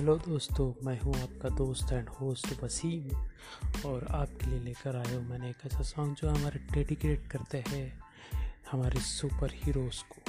Hello दोस्तों, मैं हूँ आपका दोस्त एंड होस्ट वसीम। और आपके लिए लेकर आया हूँ मैंने एक ऐसा सॉन्ग जो हमारे डेडिकेट करते हैं, हमारे सुपर हीरोज़ को।